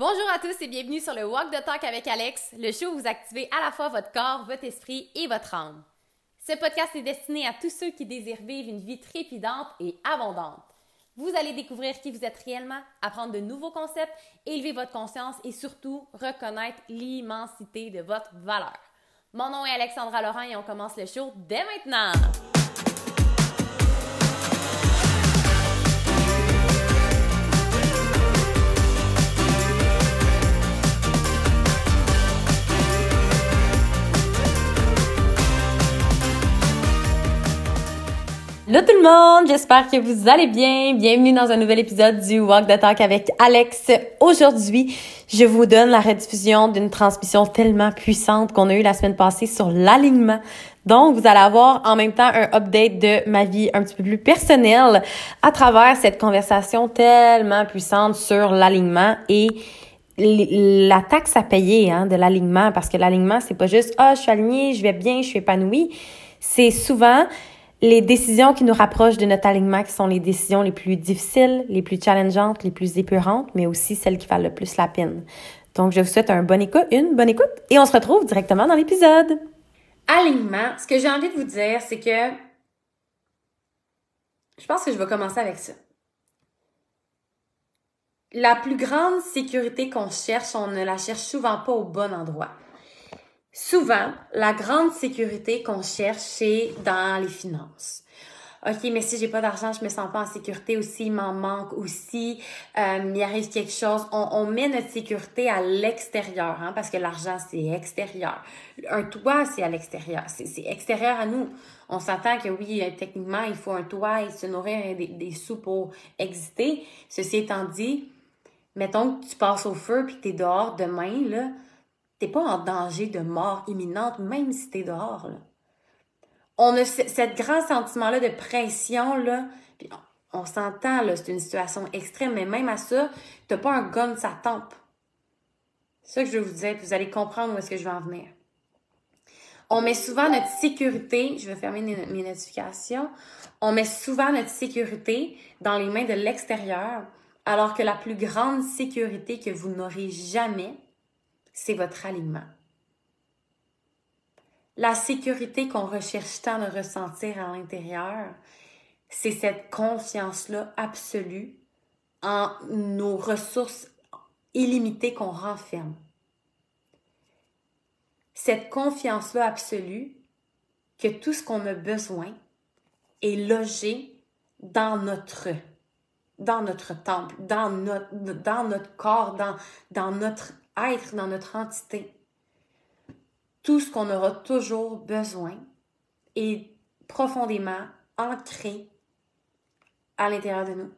Bonjour à tous et bienvenue sur le Walk the Talk avec Alex, le show où vous activez à la fois votre corps, votre esprit et votre âme. Ce podcast est destiné à tous ceux qui désirent vivre une vie trépidante et abondante. Vous allez découvrir qui vous êtes réellement, apprendre de nouveaux concepts, élever votre conscience et surtout reconnaître l'immensité de votre valeur. Mon nom est Alexandra Laurent et on commence le show dès maintenant. Hello tout le monde, j'espère que vous allez bien. Bienvenue dans un nouvel épisode du Walk the Talk avec Alex. Aujourd'hui, je vous donne la rediffusion d'une transmission tellement puissante qu'on a eue la semaine passée sur l'alignement. Donc, vous allez avoir en même temps un update de ma vie un petit peu plus personnelle à travers cette conversation tellement puissante sur l'alignement et la taxe à payer hein, de l'alignement parce que l'alignement c'est pas juste ah je suis alignée, je vais bien, je suis épanouie. C'est souvent les décisions qui nous rapprochent de notre alignement qui sont les décisions les plus difficiles, les plus challengeantes, les plus épurantes, mais aussi celles qui valent le plus la peine. Donc, je vous souhaite un bon écoute, une bonne écoute, et on se retrouve directement dans l'épisode. Alignement, ce que j'ai envie de vous dire, c'est que je pense que je vais commencer avec ça. La plus grande sécurité qu'on cherche, on ne la cherche souvent pas au bon endroit. Souvent, la grande sécurité qu'on cherche, c'est dans les finances. OK, mais si j'ai pas d'argent, je me sens pas en sécurité aussi, il m'en manque aussi, euh, il arrive quelque chose. On, met notre sécurité à l'extérieur, hein, parce que l'argent, c'est extérieur. Un toit, c'est à l'extérieur. C'est extérieur à nous. On s'entend que oui, euh, techniquement, il faut un toit et se nourrir des, sous pour exister. Ceci étant dit, mettons que tu passes au feu puis que tu es dehors demain, là, t'es pas en danger de mort imminente, même si t'es dehors. Là. On a ce, grand sentiment-là de pression, là, puis on, s'entend, là, c'est une situation extrême, mais même à ça, t'as pas un gun de sa tempe. C'est ça que je veux vous dire, vous allez comprendre où est-ce que je vais en venir. On met souvent notre sécurité, je vais fermer mes notifications, on met souvent notre sécurité dans les mains de l'extérieur, alors que la plus grande sécurité que vous n'aurez jamais, c'est votre alignement. La sécurité qu'on recherche tant de ressentir à l'intérieur, c'est cette confiance-là absolue en nos ressources illimitées qu'on renferme. Cette confiance-là absolue que tout ce qu'on a besoin est logé dans notre dans notre temple, dans notre, dans notre corps, dans, dans notre dans notre entité. Tout ce qu'on aura toujours besoin est profondément ancré à l'intérieur de nous.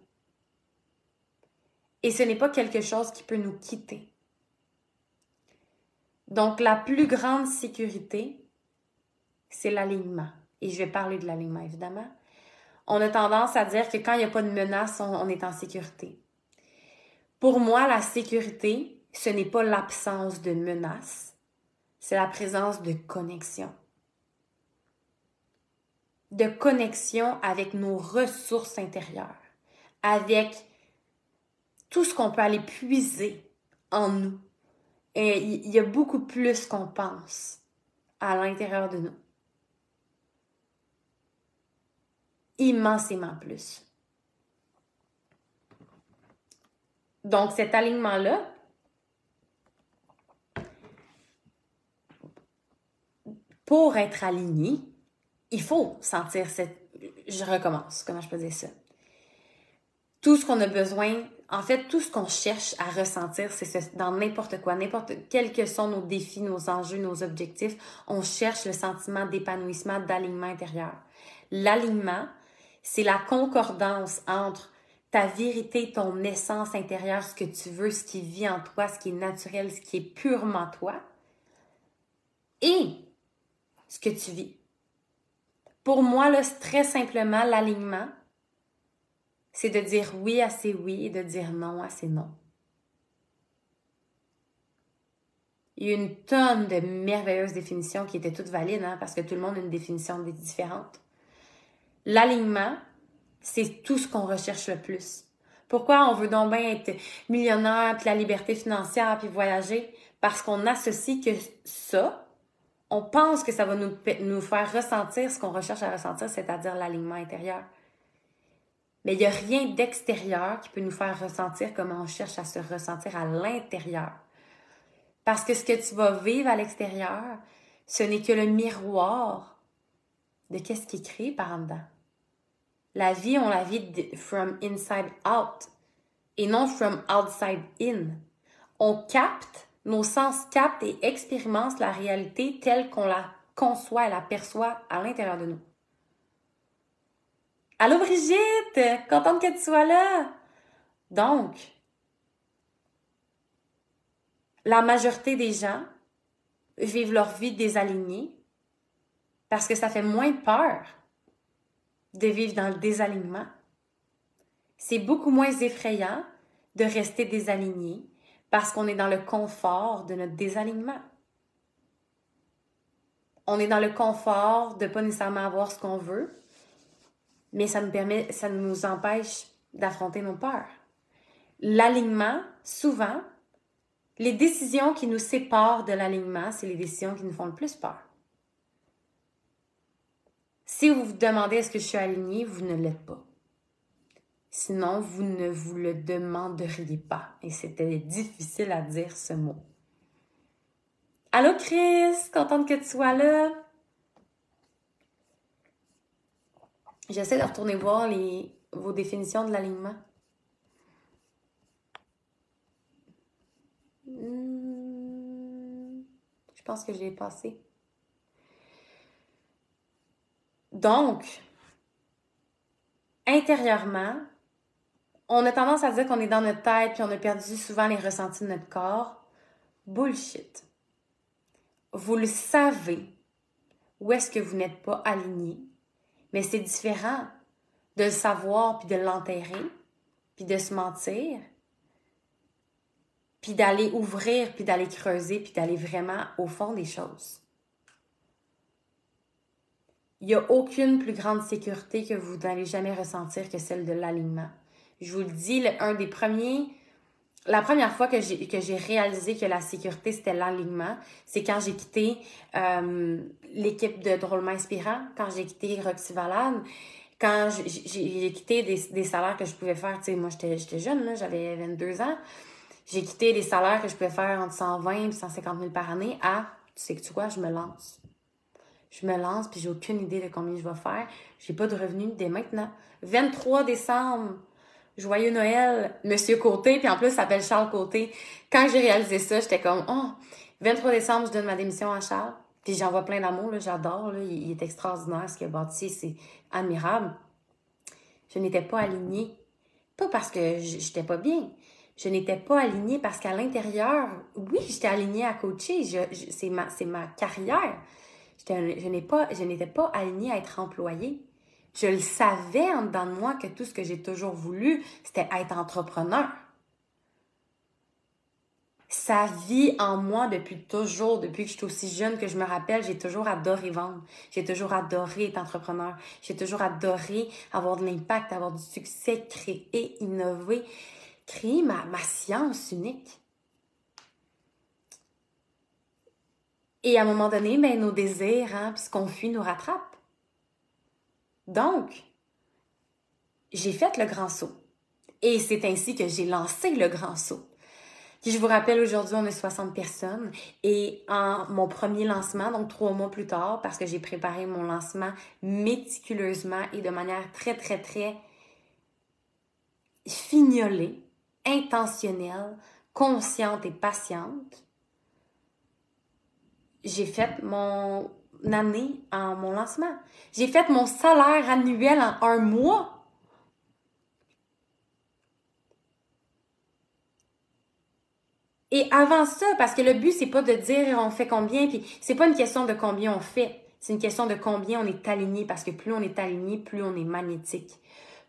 Et ce n'est pas quelque chose qui peut nous quitter. Donc, la plus grande sécurité, c'est l'alignement. Et je vais parler de l'alignement, évidemment. On a tendance à dire que quand il n'y a pas de menace, on est en sécurité. Pour moi, la sécurité, ce n'est pas l'absence de menace, c'est la présence de connexion. De connexion avec nos ressources intérieures, avec tout ce qu'on peut aller puiser en nous. Et il y a beaucoup plus qu'on pense à l'intérieur de nous. Immensément plus. Donc cet alignement-là, pour être aligné, il faut sentir cette... Je recommence, comment je peux dire ça? Tout ce qu'on a besoin, en fait, tout ce qu'on cherche à ressentir, c'est dans n'importe quoi, n'importe quels que sont nos défis, nos enjeux, nos objectifs, on cherche le sentiment d'épanouissement, d'alignement intérieur. L'alignement, c'est la concordance entre ta vérité, ton essence intérieure, ce que tu veux, ce qui vit en toi, ce qui est naturel, ce qui est purement toi, et ce que tu vis. Pour moi, très simplement, l'alignement, c'est de dire oui à ces oui et de dire non à ces non. Il y a une tonne de merveilleuses définitions qui étaient toutes valides, hein, parce que tout le monde a une définition différente. L'alignement, c'est tout ce qu'on recherche le plus. Pourquoi on veut donc bien être millionnaire, puis la liberté financière, puis voyager? Parce qu'on associe que ça, on pense que ça va nous, nous faire ressentir ce qu'on recherche à ressentir, c'est-à-dire l'alignement intérieur. Mais il n'y a rien d'extérieur qui peut nous faire ressentir comme on cherche à se ressentir à l'intérieur. Parce que ce que tu vas vivre à l'extérieur, ce n'est que le miroir de qu'est-ce qui est créé par en dedans. La vie, on la vit from inside out et non from outside in. On capte, nos sens captent et expérimentent la réalité telle qu'on la conçoit et la perçoit à l'intérieur de nous. Allô Brigitte, contente que tu sois là. Donc, la majorité des gens vivent leur vie désalignée parce que ça fait moins peur de vivre dans le désalignement. C'est beaucoup moins effrayant de rester désaligné parce qu'on est dans le confort de notre désalignement. On est dans le confort de pas nécessairement avoir ce qu'on veut, mais ça nous permet, ça nous empêche d'affronter nos peurs. L'alignement, souvent, les décisions qui nous séparent de l'alignement, c'est les décisions qui nous font le plus peur. Si vous vous demandez est-ce que je suis alignée, vous ne l'êtes pas. Sinon, vous ne vous le demanderiez pas. Et c'était difficile à dire ce mot. Allô Chris, contente que tu sois là. J'essaie de retourner voir les, vos définitions de l'alignement. Hmm, je pense que je l'ai passé. Donc, intérieurement, on a tendance à dire qu'on est dans notre tête puis on a perdu souvent les ressentis de notre corps. Bullshit. Vous le savez où est-ce que vous n'êtes pas aligné mais c'est différent de le savoir puis de l'enterrer, puis de se mentir, puis d'aller ouvrir, puis d'aller creuser, puis d'aller vraiment au fond des choses. Il n'y a aucune plus grande sécurité que vous n'allez jamais ressentir que celle de l'alignement. Je vous le dis, un des premiers la première fois que j'ai réalisé que la sécurité c'était l'alignement, c'est quand j'ai quitté euh, l'équipe de drôlement inspirant, quand j'ai quitté Roxy Valade, quand j'ai quitté des, des, salaires que je pouvais faire, tu sais, moi j'étais jeune j'avais 22 ans. J'ai quitté des salaires que je pouvais faire entre 120 et 150 000 par année à, tu sais que tu quoi, je me lance. Je me lance puis j'ai aucune idée de combien je vais faire. J'ai pas de revenus dès maintenant. 23 décembre Joyeux Noël, Monsieur Côté, puis en plus, ça s'appelle Charles Côté. Quand j'ai réalisé ça, j'étais comme, oh, 23 décembre, je donne ma démission à Charles. Puis j'envoie plein d'amour, j'adore, là, il, est extraordinaire ce qu'il a bâti, c'est admirable. Je n'étais pas alignée. Pas parce que j'étais pas bien. Je n'étais pas alignée parce qu'à l'intérieur, oui, j'étais alignée à coacher. c'est ma, ma carrière. pas, je n'étais pas alignée à être employée. Je le savais en dedans de moi que tout ce que j'ai toujours voulu, c'était être entrepreneur. Ça vit en moi depuis toujours, depuis que je suis aussi jeune que je me rappelle, j'ai toujours adoré vendre. J'ai toujours adoré être entrepreneur. J'ai toujours adoré avoir de l'impact, avoir du succès, créer, innover, créer ma, science unique. Et à un moment donné, ben, nos désirs, hein, ce qu'on fuit nous rattrape. Donc, j'ai fait le grand saut. Et c'est ainsi que j'ai lancé le grand saut. Qui, je vous rappelle, aujourd'hui, on est 60 personnes. Et en mon premier lancement, donc trois mois plus tard, parce que j'ai préparé mon lancement méticuleusement et de manière très, très, très fignolée, intentionnelle, consciente et patiente, j'ai fait mon année en mon lancement. J'ai fait mon salaire annuel en un mois. Et avant ça, parce que le but, c'est pas de dire on fait combien, puis c'est pas une question de combien on fait. C'est une question de combien on est aligné, parce que plus on est aligné, plus on est magnétique.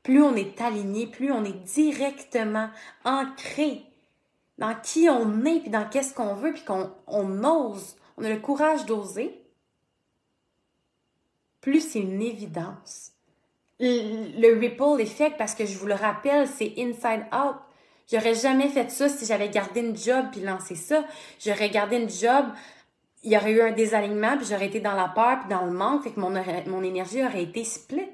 Plus on est aligné, plus on est directement ancré dans qui on est, puis dans qu'est-ce qu'on veut, puis qu'on on ose, on a le courage d'oser, plus c'est une évidence le ripple effect, parce que je vous le rappelle, c'est inside out. J'aurais jamais fait ça si j'avais gardé une job puis lancé ça. J'aurais gardé une job, il y aurait eu un désalignement puis j'aurais été dans la peur puis dans le manque, fait que mon, mon énergie aurait été split.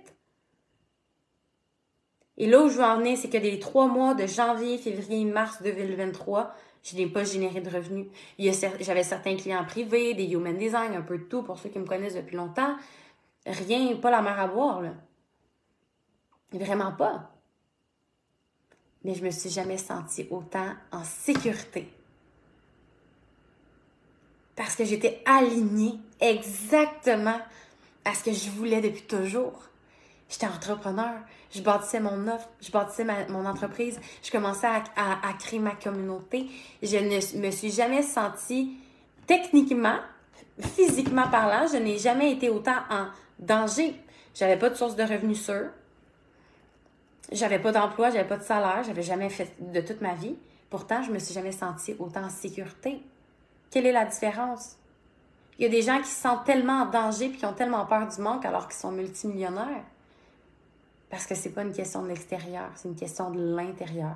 Et là où je veux en venir, c'est que des trois mois de janvier, février, mars 2023, je n'ai pas généré de revenus. J'avais certains clients privés, des human design, un peu de tout pour ceux qui me connaissent depuis longtemps. Rien, pas la mer à boire, là. Vraiment pas. Mais je me suis jamais sentie autant en sécurité. Parce que j'étais alignée exactement à ce que je voulais depuis toujours. J'étais entrepreneur, je bâtissais mon offre, je bâtissais mon entreprise, je commençais à, à, créer ma communauté. Je ne me suis jamais sentie techniquement, physiquement parlant, je n'ai jamais été autant en danger. J'avais pas de source de revenus sûre. J'avais pas d'emploi, j'avais pas de salaire, j'avais jamais fait de toute ma vie. Pourtant, je me suis jamais sentie autant en sécurité. Quelle est la différence? Il y a des gens qui se sentent tellement en danger puis qui ont tellement peur du manque alors qu'ils sont multimillionnaires. Parce que c'est pas une question de l'extérieur, c'est une question de l'intérieur.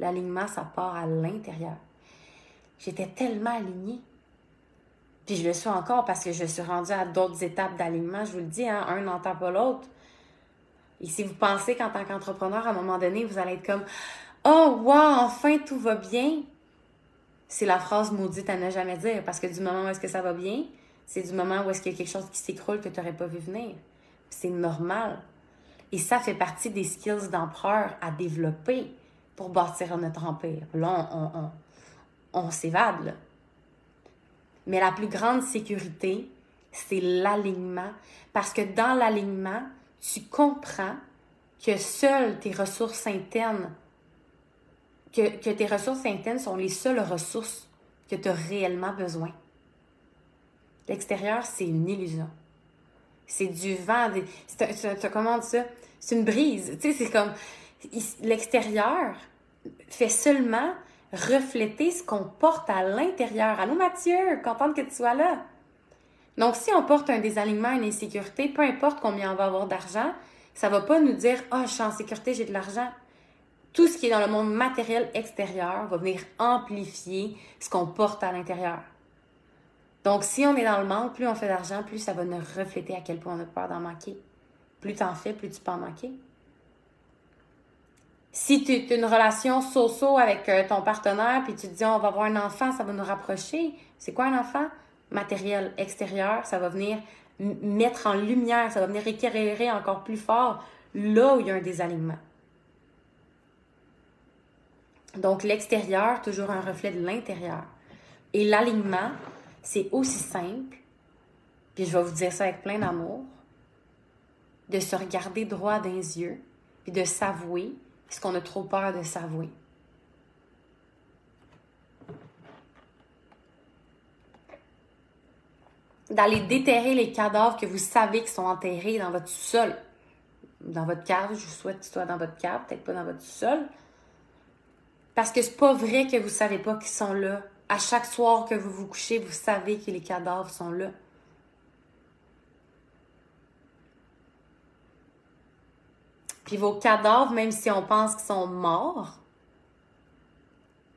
L'alignement, ça part à l'intérieur. J'étais tellement alignée. Puis je le suis encore parce que je suis rendue à d'autres étapes d'alignement. Je vous le dis, hein, un n'entend pas l'autre. Et si vous pensez qu'en tant qu'entrepreneur, à un moment donné, vous allez être comme Oh, wow, enfin tout va bien, c'est la phrase maudite à ne jamais dire parce que du moment où est-ce que ça va bien, c'est du moment où est-ce qu'il y a quelque chose qui s'écroule que tu n'aurais pas vu venir. C'est normal. Et ça fait partie des skills d'empereur à développer pour bâtir notre empire. Là, on, on, s'évade. Mais la plus grande sécurité, c'est l'alignement. Parce que dans l'alignement, tu comprends que seules tes ressources internes, que, que tes ressources internes sont les seules ressources que tu as réellement besoin. L'extérieur, c'est une illusion. C'est du vent. Tu comment ça? C'est une brise. Tu sais, c'est comme l'extérieur fait seulement refléter ce qu'on porte à l'intérieur. Allô Mathieu, contente que tu sois là. Donc, si on porte un désalignement, une insécurité, peu importe combien on va avoir d'argent, ça va pas nous dire Ah, oh, je suis en sécurité, j'ai de l'argent. Tout ce qui est dans le monde matériel extérieur va venir amplifier ce qu'on porte à l'intérieur. Donc, si on est dans le manque, plus on fait d'argent, plus ça va nous refléter à quel point on a peur d'en manquer. Plus tu en fais, plus tu peux en manquer. Si tu as une relation so-so avec euh, ton partenaire, puis tu te dis on va avoir un enfant, ça va nous rapprocher. C'est quoi un enfant? Matériel extérieur, ça va venir mettre en lumière, ça va venir éclairer encore plus fort là où il y a un désalignement. Donc l'extérieur, toujours un reflet de l'intérieur. Et l'alignement, c'est aussi simple, puis je vais vous dire ça avec plein d'amour, de se regarder droit dans les yeux, puis de s'avouer ce qu'on a trop peur de s'avouer. D'aller déterrer les cadavres que vous savez qui sont enterrés dans votre sol. Dans votre cave, je vous souhaite qu'ils soient dans votre cave, peut-être pas dans votre sol. Parce que c'est pas vrai que vous savez pas qu'ils sont là à chaque soir que vous vous couchez, vous savez que les cadavres sont là. Puis vos cadavres, même si on pense qu'ils sont morts,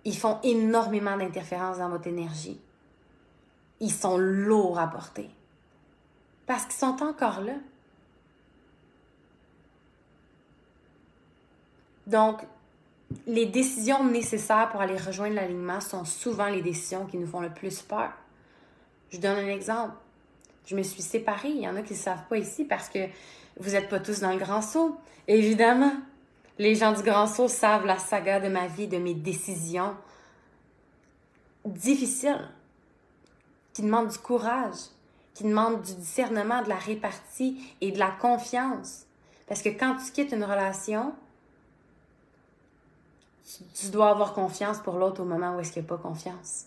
ils font énormément d'interférences dans votre énergie. Ils sont lourds à porter. Parce qu'ils sont encore là. Donc, les décisions nécessaires pour aller rejoindre l'alignement sont souvent les décisions qui nous font le plus peur. Je donne un exemple. Je me suis séparée. Il y en a qui ne savent pas ici parce que vous n'êtes pas tous dans le grand saut. Évidemment, les gens du grand saut savent la saga de ma vie, de mes décisions difficiles, qui demandent du courage, qui demandent du discernement, de la répartie et de la confiance. Parce que quand tu quittes une relation, tu, dois avoir confiance pour l'autre au moment où est-ce qu'il n'y a pas confiance.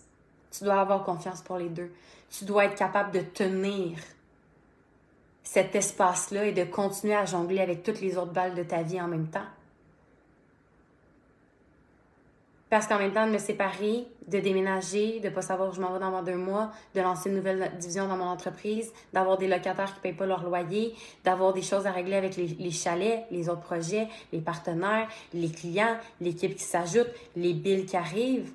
Tu dois avoir confiance pour les deux. Tu dois être capable de tenir cet espace-là et de continuer à jongler avec toutes les autres balles de ta vie en même temps. Parce qu'en même temps, de me séparer, de déménager, de pas savoir où je m'en vais dans deux mois, de lancer une nouvelle division dans mon entreprise, d'avoir des locataires qui payent pas leur loyer, d'avoir des choses à régler avec les, chalets, les autres projets, les partenaires, les clients, l'équipe qui s'ajoute, les billes qui arrivent.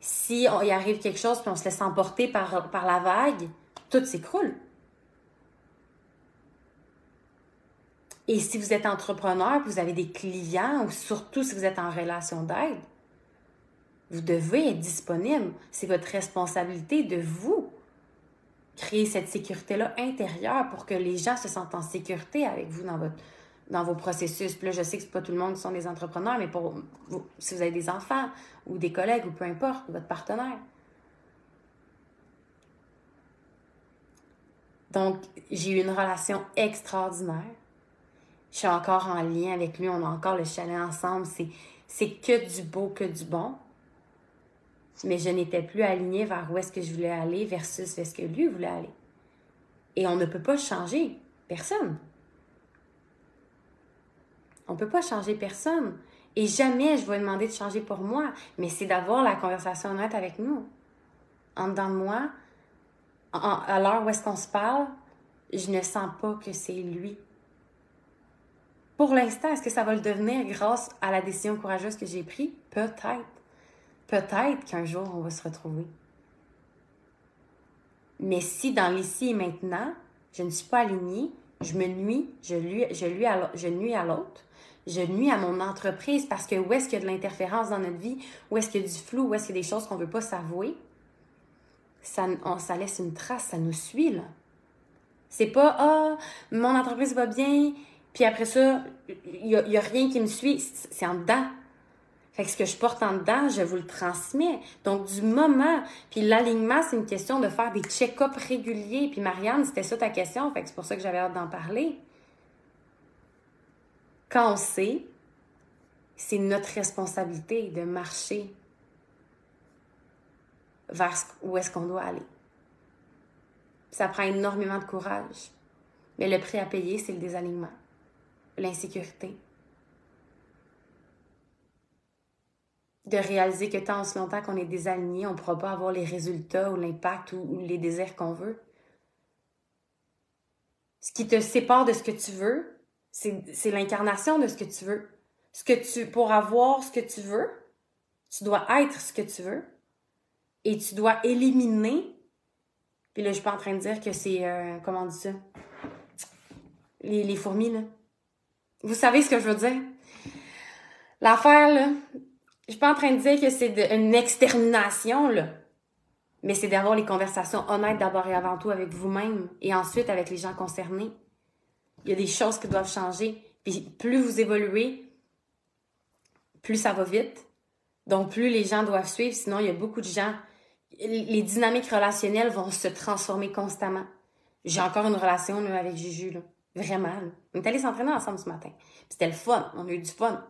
Si on y arrive quelque chose puis on se laisse emporter par, par la vague, tout s'écroule. Et si vous êtes entrepreneur, vous avez des clients, ou surtout si vous êtes en relation d'aide, vous devez être disponible. C'est votre responsabilité de vous créer cette sécurité-là intérieure pour que les gens se sentent en sécurité avec vous dans, votre, dans vos processus. Puis là, je sais que c'est pas tout le monde qui sont des entrepreneurs, mais pour si vous avez des enfants ou des collègues ou peu importe, votre partenaire. Donc, j'ai eu une relation extraordinaire. Je suis encore en lien avec lui, on a encore le chalet ensemble. C'est que du beau, que du bon mais je n'étais plus alignée vers où est-ce que je voulais aller versus où est-ce que lui voulait aller. Et on ne peut pas changer personne. On ne peut pas changer personne. Et jamais je vais demander de changer pour moi, mais c'est d'avoir la conversation honnête avec nous. En dedans de moi, à l'heure où est-ce qu'on se parle, je ne sens pas que c'est lui. Pour l'instant, est-ce que ça va le devenir grâce à la décision courageuse que j'ai prise? Peut-être. Peut-être qu'un jour, on va se retrouver. Mais si dans l'ici et maintenant, je ne suis pas alignée, je me nuis, je, lui, je, lui je nuis à l'autre, je nuis à mon entreprise parce que où est-ce qu'il y a de l'interférence dans notre vie, où est-ce qu'il y a du flou, où est-ce qu'il y a des choses qu'on ne veut pas s'avouer, ça, laisse une trace, ça nous suit, là. C'est pas, ah, mon entreprise va bien, puis après ça, il n'y a, a, rien qui me suit. C'est en dedans. Fait que ce que je porte en dedans, je vous le transmets. Donc, du moment, puis l'alignement, c'est une question de faire des check-ups réguliers. Puis Marianne, c'était ça ta question, fait que c'est pour ça que j'avais hâte d'en parler. Quand on sait, c'est notre responsabilité de marcher vers où est-ce qu'on doit aller. Ça prend énormément de courage. Mais le prix à payer, c'est le désalignement, l'insécurité, de réaliser que tant aussi longtemps qu'on est désaligné, on ne pourra pas avoir les résultats ou l'impact ou, les désirs qu'on veut. Ce qui te sépare de ce que tu veux, c'est l'incarnation de ce que tu veux. Ce que tu, pour avoir ce que tu veux, tu dois être ce que tu veux et tu dois éliminer. Puis là, je suis pas en train de dire que c'est, euh, comment on dit ça? Les, les fourmis, là. Vous savez ce que je veux dire? L'affaire, là, je suis pas en train de dire que c'est une extermination, là. Mais c'est d'avoir les conversations honnêtes d'abord et avant tout avec vous-même et ensuite avec les gens concernés. Il y a des choses qui doivent changer. Puis plus vous évoluez, plus ça va vite. Donc plus les gens doivent suivre, sinon il y a beaucoup de gens. Les dynamiques relationnelles vont se transformer constamment. J'ai encore une relation avec Juju, là. Vraiment. On est allés s'entraîner ensemble ce matin. C'était le fun. On a eu du fun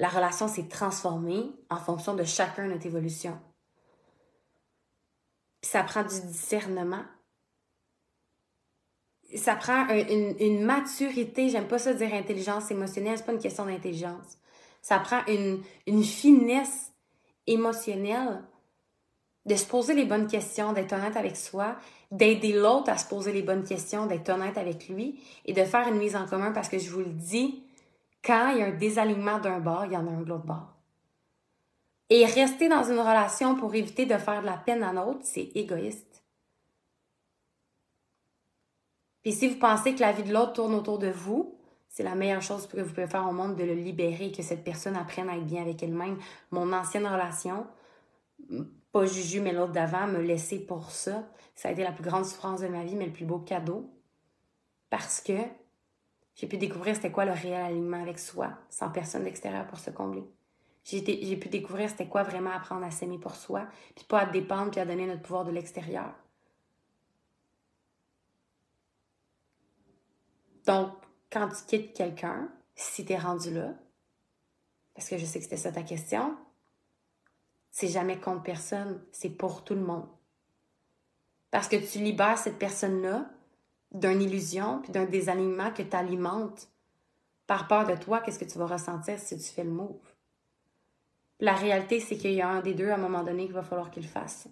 la relation s'est transformée en fonction de chacun notre évolution. Puis ça prend du discernement. Ça prend une, maturité, j'aime pas ça dire intelligence émotionnelle, c'est pas une question d'intelligence. Ça prend une, une finesse émotionnelle de se poser les bonnes questions, d'être honnête avec soi, d'aider l'autre à se poser les bonnes questions, d'être honnête avec lui et de faire une mise en commun parce que je vous le dis, quand il y a un désalignement d'un bord, il y en a un de l'autre bord. Et rester dans une relation pour éviter de faire de la peine à l'autre, c'est égoïste. Puis si vous pensez que la vie de l'autre tourne autour de vous, c'est la meilleure chose que vous pouvez faire au monde de le libérer, que cette personne apprenne à être bien avec elle-même. Mon ancienne relation, pas Juju, mais l'autre d'avant, me laisser pour ça. Ça a été la plus grande souffrance de ma vie, mais le plus beau cadeau. Parce que j'ai pu découvrir c'était quoi le réel alignement avec soi, sans personne d'extérieur pour se combler. J'ai pu découvrir c'était quoi vraiment apprendre à s'aimer pour soi, puis pas à dépendre puis à donner notre pouvoir de l'extérieur. Donc, quand tu quittes quelqu'un, si tu es rendu là, parce que je sais que c'était ça ta question, c'est jamais contre personne, c'est pour tout le monde. Parce que tu libères cette personne-là d'une illusion puis d'un désalignement que tu alimentes par peur de toi, qu'est-ce que tu vas ressentir si tu fais le move? La réalité, c'est qu'il y a un des deux à un moment donné qu'il va falloir qu'il fasse.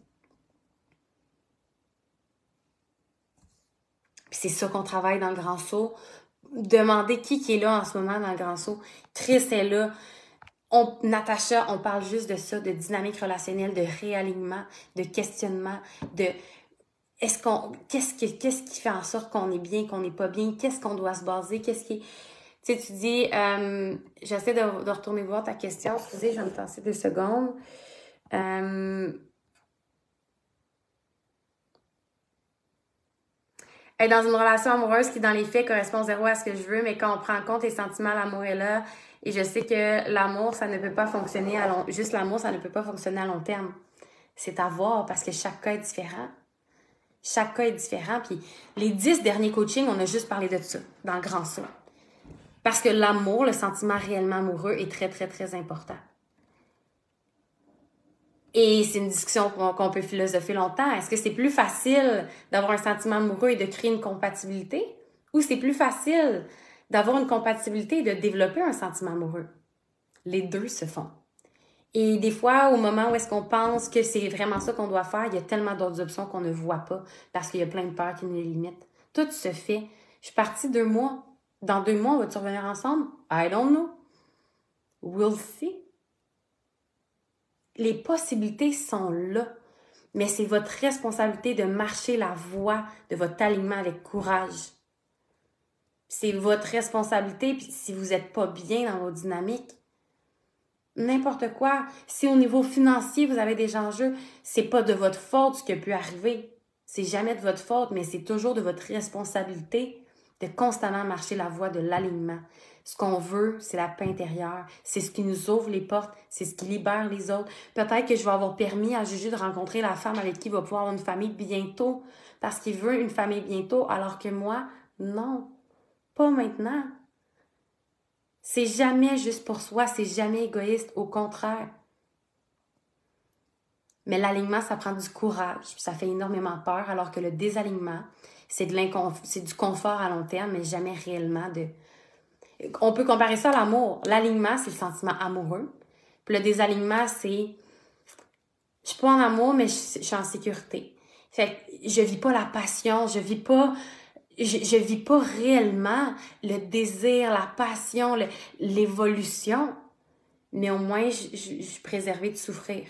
c'est ça qu'on travaille dans le grand saut. Demandez qui qui est là en ce moment dans le grand saut. Chris est là. On, Natacha, on parle juste de ça, de dynamique relationnelle, de réalignement, de questionnement, de est-ce qu'on qu'est-ce qui qu'est-ce qui fait en sorte qu'on est bien, qu'on n'est pas bien, qu'est-ce qu'on doit se baser, qu'est-ce qui tu sais, tu dis, euh, j'essaie de, retourner voir ta question. Excusez, je vais me passer deux secondes. Euh, être dans une relation amoureuse qui, dans les faits, correspond zéro à ce que je veux, mais quand on prend en compte les sentiments, l'amour est là. Et je sais que l'amour, ça ne peut pas fonctionner à long... Juste l'amour, ça ne peut pas fonctionner à long terme. C'est à voir parce que chaque cas est différent. Chaque cas est différent. Puis les dix derniers coachings, on a juste parlé de ça, dans le grand saut. Parce que l'amour, le sentiment réellement amoureux est très, très, très important. Et c'est une discussion qu'on peut philosopher longtemps. Est-ce que c'est plus facile d'avoir un sentiment amoureux et de créer une compatibilité? Ou c'est plus facile d'avoir une compatibilité et de développer un sentiment amoureux? Les deux se font. Et des fois, au moment où est-ce qu'on pense que c'est vraiment ça qu'on doit faire, il y a tellement d'autres options qu'on ne voit pas parce qu'il y a plein de peurs qui nous limitent. Tout se fait. Je suis partie deux mois. Dans deux mois, on va-tu revenir ensemble? I don't know. We'll see les possibilités sont là. Mais c'est votre responsabilité de marcher la voie de votre alignement avec courage. C'est votre responsabilité, puis si vous n'êtes pas bien dans vos dynamiques, n'importe quoi. Si au niveau financier, vous avez des enjeux, c'est pas de votre faute ce qui a pu arriver. C'est jamais de votre faute, mais c'est toujours de votre responsabilité de constamment marcher la voie de l'alignement. Ce qu'on veut, c'est la paix intérieure. C'est ce qui nous ouvre les portes. C'est ce qui libère les autres. Peut-être que je vais avoir permis à Juju de rencontrer la femme avec qui il va pouvoir avoir une famille bientôt parce qu'il veut une famille bientôt, alors que moi, non. Pas maintenant. C'est jamais juste pour soi, c'est jamais égoïste, au contraire. Mais l'alignement, ça prend du courage, ça fait énormément peur, alors que le désalignement, c'est de du confort à long terme, mais jamais réellement de, on peut comparer ça à l'amour. L'alignement, c'est le sentiment amoureux. Puis le désalignement, c'est je suis pas en amour, mais je, suis en sécurité. Fait que je vis pas la passion, je vis pas je, je vis pas réellement le désir, la passion, l'évolution, mais au moins je, suis préservée de souffrir.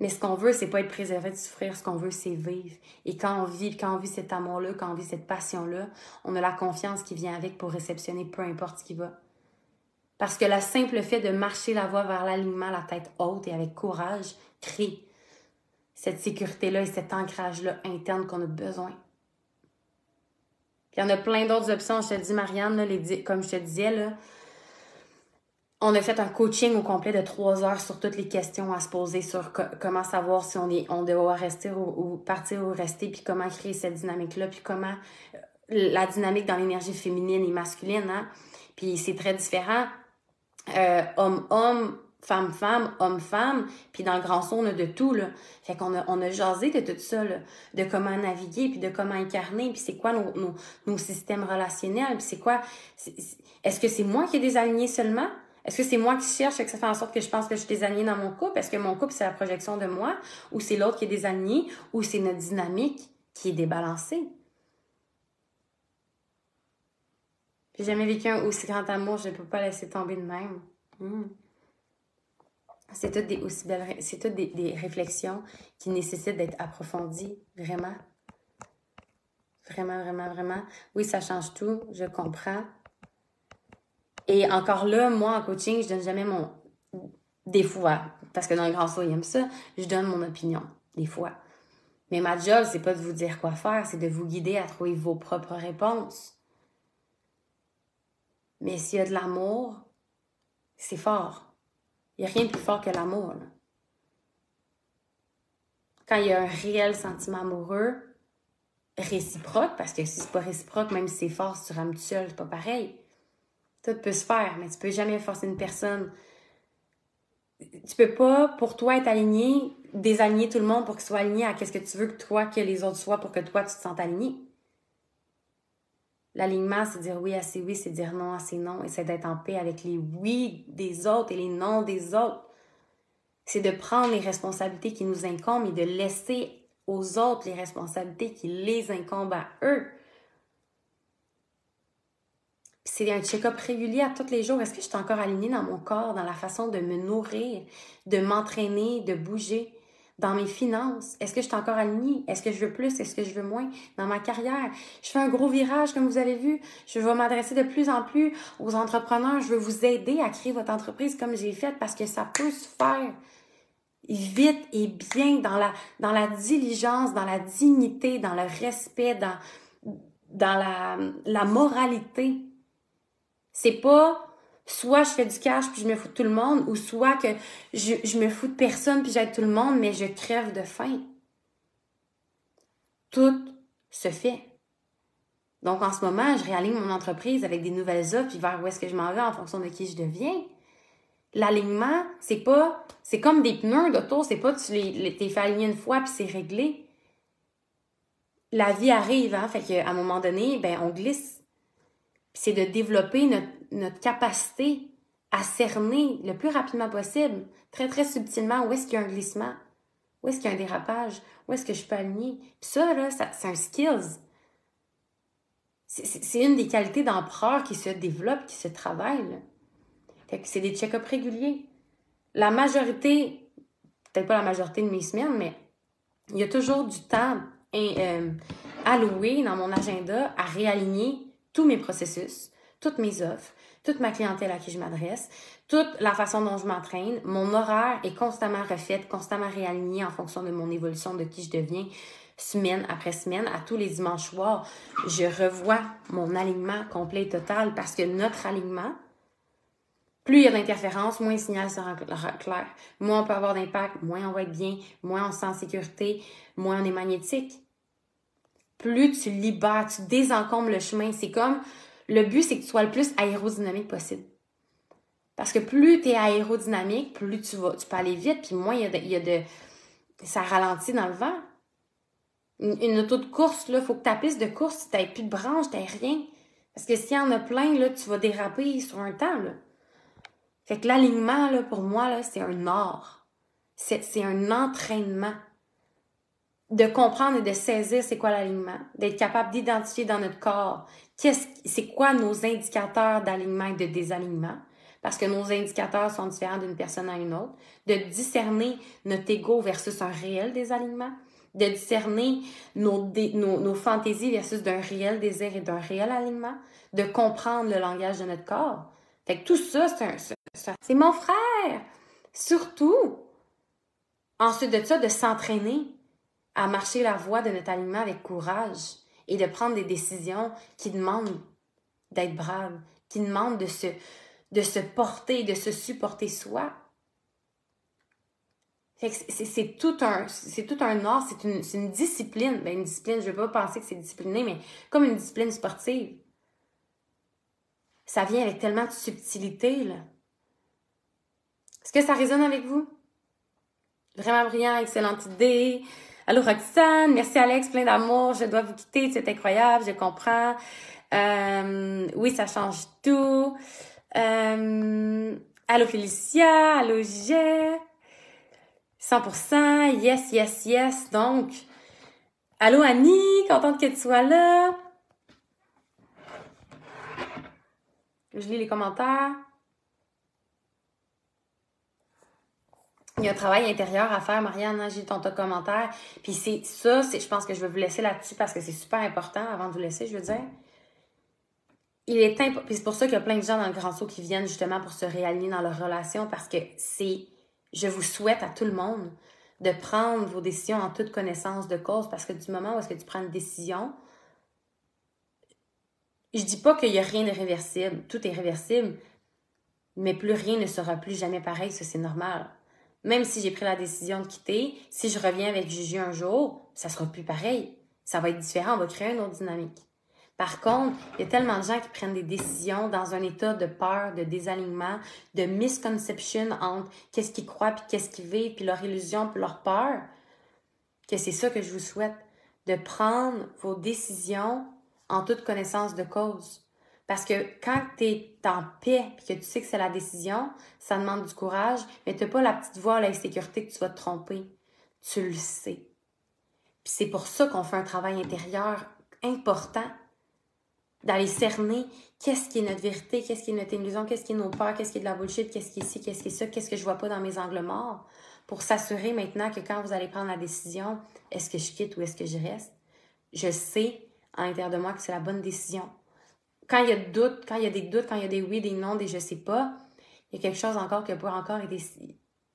Mais ce qu'on veut, c'est pas être préservé de souffrir. Ce qu'on veut, c'est vivre. Et quand on vit, quand on vit cet amour-là, quand on vit cette passion-là, on a la confiance qui vient avec pour réceptionner peu importe ce qui va. Parce que le simple fait de marcher la voie vers l'alignement, la tête haute et avec courage, crée cette sécurité-là et cet ancrage-là interne qu'on a besoin. il y en a plein d'autres options. Je te dis, Marianne, là, les, comme je te disais, on a fait un coaching au complet de trois heures sur toutes les questions à se poser sur comment savoir si on est on doit rester ou, partir ou rester, puis comment créer cette dynamique-là, puis comment euh, la dynamique dans l'énergie féminine et masculine, hein? Puis c'est très différent. Euh, homme-homme, femme-femme, homme-femme, puis dans le grand son, on a de tout, là. Fait qu'on a, on a jasé de tout ça, là, de comment naviguer, puis de comment incarner, puis c'est quoi nos, systèmes relationnels, puis c'est quoi... Est-ce que c'est moi qui ai désaligné seulement? Est-ce que c'est moi qui cherche et que ça fait en sorte que je pense que je suis désaligné dans mon couple? Est-ce que mon couple, c'est la projection de moi? Ou c'est l'autre qui est désaligné? Ou c'est notre dynamique qui est débalancée? J'ai jamais vécu un aussi grand amour, je ne peux pas laisser tomber de même. Hmm. C'est toutes des réflexions qui nécessitent d'être approfondies, vraiment. Vraiment, vraiment, vraiment. Oui, ça change tout, je comprends. Et encore là, moi, en coaching, je donne jamais mon... Des fois, parce que dans le grand saut, il aime ça, je donne mon opinion, des fois. Mais ma job, c'est pas de vous dire quoi faire, c'est de vous guider à trouver vos propres réponses. Mais s'il y a de l'amour, c'est fort. Il n'y a rien de plus fort que l'amour. Quand il y a un réel sentiment amoureux, réciproque, parce que si c'est pas réciproque, même si c'est fort, tu rames tout seul, c'est pas pareil. Tout peut se faire, mais tu peux jamais forcer une personne. Tu peux pas, pour toi, être aligné, désaligner tout le monde pour qu'il soit aligné à qu'est-ce que tu veux que toi, que les autres soient pour que toi, tu te sentes aligné. L'alignement, c'est dire oui à ses oui, c'est dire non à ses non, et c'est d'être en paix avec les oui des autres et les non des autres. C'est de prendre les responsabilités qui nous incombent et de laisser aux autres les responsabilités qui les incombent à eux. C'est un check-up régulier à tous les jours. Est-ce que je suis encore alignée dans mon corps, dans la façon de me nourrir, de m'entraîner, de bouger? Dans mes finances? Est-ce que je suis encore alignée? Est-ce que je veux plus? Est-ce que je veux moins? Dans ma carrière, je fais un gros virage, comme vous avez vu. Je vais m'adresser de plus en plus aux entrepreneurs. Je veux vous aider à créer votre entreprise comme j'ai fait parce que ça peut se faire vite et bien dans la, dans la diligence, dans la dignité, dans le respect, dans, dans la, la moralité. C'est pas soit je fais du cash puis je me fous de tout le monde, ou soit que je, me fous de personne puis j'aide tout le monde, mais je crève de faim. Tout se fait. Donc en ce moment, je réaligne mon entreprise avec des nouvelles offres puis vers où est-ce que je m'en vais en fonction de qui je deviens. L'alignement, c'est pas, c'est comme des pneus d'auto, c'est pas tu les, t'es fait aligner une fois puis c'est réglé. La vie arrive, hein, fait qu'à un moment donné, ben on glisse. c'est de développer notre notre capacité à cerner le plus rapidement possible, très très subtilement, où est-ce qu'il y a un glissement, où est-ce qu'il y a un dérapage, où est-ce que je peux aligner. Ça, là, c'est un skills. C'est une des qualités d'empereur qui se développe, qui se travaille. c'est des check-ups réguliers. La majorité, peut-être pas la majorité de mes semaines, mais il y a toujours du temps euh, alloué dans mon agenda à réaligner tous mes processus, toutes mes offres, toute ma clientèle à qui je m'adresse, toute la façon dont je m'entraîne. Mon horaire est constamment refait, constamment réaligné en fonction de mon évolution, de qui je deviens semaine après semaine. À tous les dimanches soirs, je revois mon alignement complet et total parce que notre alignement, plus il y a d'interférences, moins le signal sera clair. Moins on peut avoir d'impact, moins on va être bien, moins on se sent en sécurité, moins on est magnétique. Plus tu libères, tu désencombres le chemin. C'est comme le but, c'est que tu sois le plus aérodynamique possible. Parce que plus tu es aérodynamique, plus tu vas, tu peux aller vite, puis moins il y a de, ça ralentit dans le vent. Une, auto de course, là, faut que ta piste de course, tu plus de branches, tu rien. Parce que s'il y en a plein, là, tu vas déraper sur un temps. Fait que l'alignement, pour moi, là, c'est un art. C'est un entraînement de comprendre et de saisir c'est quoi l'alignement, d'être capable d'identifier dans notre corps c'est quoi nos indicateurs d'alignement et de désalignement? Parce que nos indicateurs sont différents d'une personne à une autre, de discerner notre ego versus un réel désalignement, de discerner nos, nos, fantaisies versus d'un réel désir et d'un réel alignement, de comprendre le langage de notre corps. Fait que tout ça, c'est c'est mon frère. Surtout, ensuite de ça, de s'entraîner à marcher la voie de notre alignement avec courage et de prendre des décisions qui demandent d'être brave, qui demandent de se, de se porter, de se supporter soi. C'est tout un c'est tout un art, c'est une, discipline. Ben, une discipline, je ne veux pas penser que c'est discipliné, mais comme une discipline sportive. Ça vient avec tellement de subtilité. Est-ce que ça résonne avec vous? Vraiment brillant, excellente idée. Allô Roxane, merci Alex, plein d'amour. Je dois vous quitter, c'est incroyable, je comprends. Euh, oui, ça change tout. Euh, allô Félicia, allô G. 100%, yes, yes, yes. Donc, allô Annie, contente que tu sois là. Je lis les commentaires. Il y a un travail intérieur à faire, Marianne, hein, j'ai ton, commentaire. Puis c'est ça, c'est, je pense que je vais vous laisser là-dessus parce que c'est super important avant de vous laisser, je veux dire. Il est Puis c'est pour ça qu'il y a plein de gens dans le grand saut qui viennent justement pour se réaligner dans leur relation parce que c'est, je vous souhaite à tout le monde de prendre vos décisions en toute connaissance de cause parce que du moment où est-ce que tu prends une décision, je dis pas qu'il y a rien de réversible, tout est réversible, mais plus rien ne sera plus jamais pareil, ça c'est normal. Même si j'ai pris la décision de quitter, si je reviens avec Gigi un jour, ça sera plus pareil. Ça va être différent, on va créer une autre dynamique. Par contre, il y a tellement de gens qui prennent des décisions dans un état de peur, de désalignement, de misconception entre qu'est-ce qu'ils croient puis qu'est-ce qu'ils vivent, puis leur illusion puis leur peur, que c'est ça que je vous souhaite, de prendre vos décisions en toute connaissance de cause. Parce que quand tu es en paix et que tu sais que c'est la décision, ça demande du courage, mais tu pas la petite voix, l'insécurité que tu vas te tromper. Tu le sais. Puis c'est pour ça qu'on fait un travail intérieur important d'aller cerner qu'est-ce qui est notre vérité, qu'est-ce qui est notre illusion, qu'est-ce qui est nos peurs, qu'est-ce qui est de la bullshit, qu'est-ce qui est ci, qu'est-ce qui est ça, qu'est-ce que je vois pas dans mes angles morts, pour s'assurer maintenant que quand vous allez prendre la décision, est-ce que je quitte ou est-ce que je reste, je sais à l'intérieur de moi que c'est la bonne décision. Quand il y a doute, quand il y a des doutes, quand il y a des oui, des non, des je sais pas, il y a quelque chose encore qui n'a pas encore été,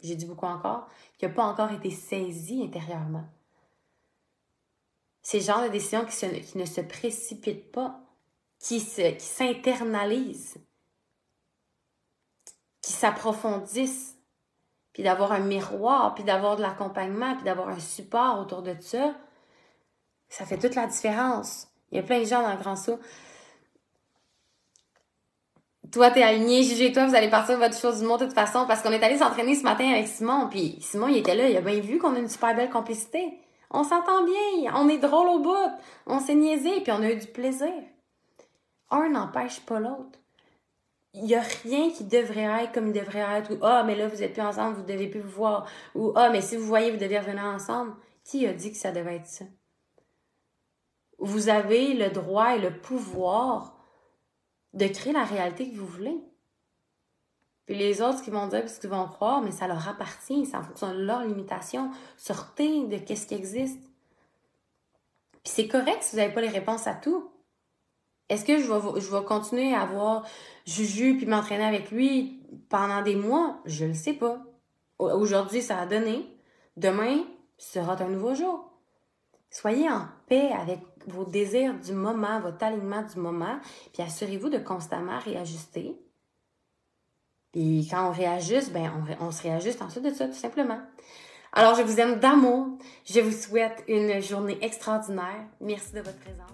j'ai dit beaucoup encore, qui n'a pas encore été saisi intérieurement. C'est le genre de décision qui, ne se précipite pas, qui s'internalisent, qui s'approfondissent, puis d'avoir un miroir, puis d'avoir de l'accompagnement, puis d'avoir un support autour de ça, ça fait toute la différence. Il y a plein de gens dans le grand saut. Toi, t'es aligné, Gigi et toi, vous allez partir votre chose du monde de toute façon, parce qu'on est allé s'entraîner ce matin avec Simon, puis Simon, il était là, il a bien vu qu'on a une super belle complicité. On s'entend bien, on est drôle au bout, on s'est niaisé, puis on a eu du plaisir. Un n'empêche pas l'autre. Il n'y a rien qui devrait être comme il devrait être, ou ah, mais là, vous êtes plus ensemble, vous devez plus vous voir, ou ah, mais si vous voyez, vous devez revenir ensemble. Qui a dit que ça devait être ça? Vous avez le droit et le pouvoir de créer la réalité que vous voulez. Puis les autres qui vont dire ce qu'ils vont croire, mais ça leur appartient, c'est en fonction de leurs limitations. Sortez de qu'est-ce qui existe. Puis c'est correct si vous n'avez pas les réponses à tout. Est-ce que je vais, continuer à voir Juju puis m'entraîner avec lui pendant des mois? Je ne sais pas. Aujourd'hui, ça a donné. Demain, sera un nouveau jour. Soyez en paix avec vos désirs du moment, votre alignement du moment, puis assurez-vous de constamment réajuster. Puis quand on réajuste, ben on, on se réajuste ensuite de ça, tout simplement. Alors, je vous aime d'amour. Je vous souhaite une journée extraordinaire. Merci de votre présence.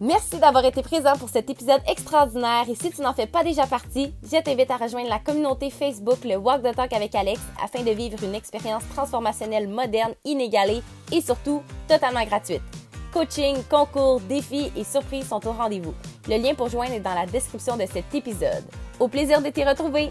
Merci d'avoir été présent pour cet épisode extraordinaire et si tu n'en fais pas déjà partie, je t'invite à rejoindre la communauté Facebook le Walk the Talk avec Alex afin de vivre une expérience transformationnelle moderne, inégalée et surtout totalement gratuite. Coaching, concours, défis et surprises sont au rendez-vous. Le lien pour joindre est dans la description de cet épisode. Au plaisir de t'y retrouver!